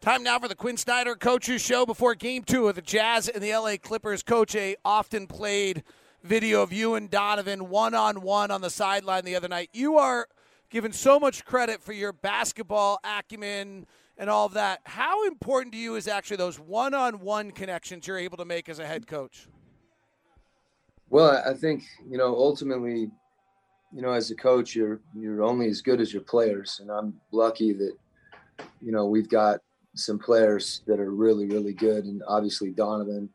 Time now for the Quin Snyder Coaches Show. Before Game Two of the Jazz and the LA Clippers, Coach A often played video of you and Donovan one on one on the sideline the other night. You are given so much credit for your basketball acumen and all of that. How important to you is actually those one on one connections you're able to make as a head coach? Well, I think you know ultimately, you know, as a coach, you're you're only as good as your players, and I'm lucky that you know we've got some players that are really, really good, and obviously Donovan,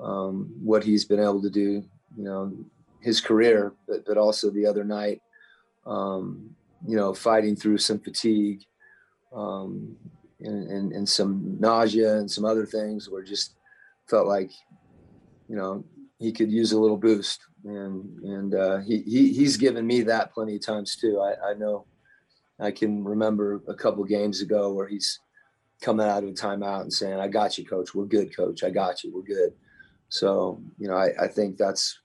um, what he's been able to do, you know, his career, but but also the other night, um, you know, fighting through some fatigue, um, and, and and some nausea and some other things, where just felt like, you know, he could use a little boost, and and uh, he, he he's given me that plenty of times too. I, I know, I can remember a couple games ago where he's coming out of a timeout and saying, I got you, coach. We're good, coach. I got you. We're good. So, you know, I, I think that's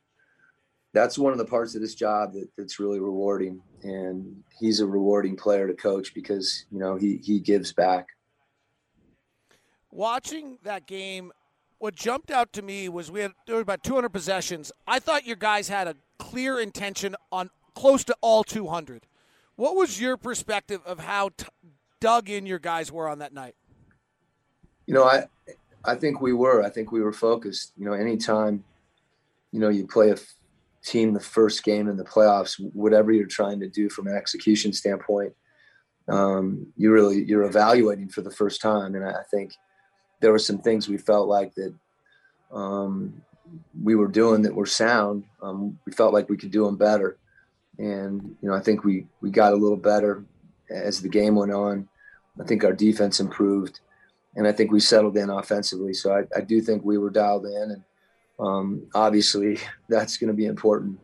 that's one of the parts of this job that, that's really rewarding. And he's a rewarding player to coach because, you know, he he gives back. Watching that game, what jumped out to me was we had there were about 200 possessions. I thought your guys had a clear intention on close to all 200. What was your perspective of how t- dug in your guys were on that night? You know, I I think we were. I think we were focused. You know, anytime, you know, you play a f- team the first game in the playoffs, whatever you're trying to do from an execution standpoint, um, you really you're evaluating for the first time. And I, I think there were some things we felt like that um, we were doing that were sound. Um, we felt like we could do them better, and you know, I think we we got a little better as the game went on. I think our defense improved and I think we settled in offensively. So I, I do think we were dialed in, and um, obviously that's going to be important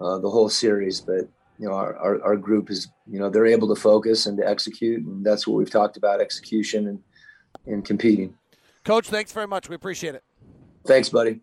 uh, the whole series. But you know, our, our, our group is you know they're able to focus and to execute, and that's what we've talked about: execution and and competing. Coach, thanks very much. We appreciate it. Thanks, buddy.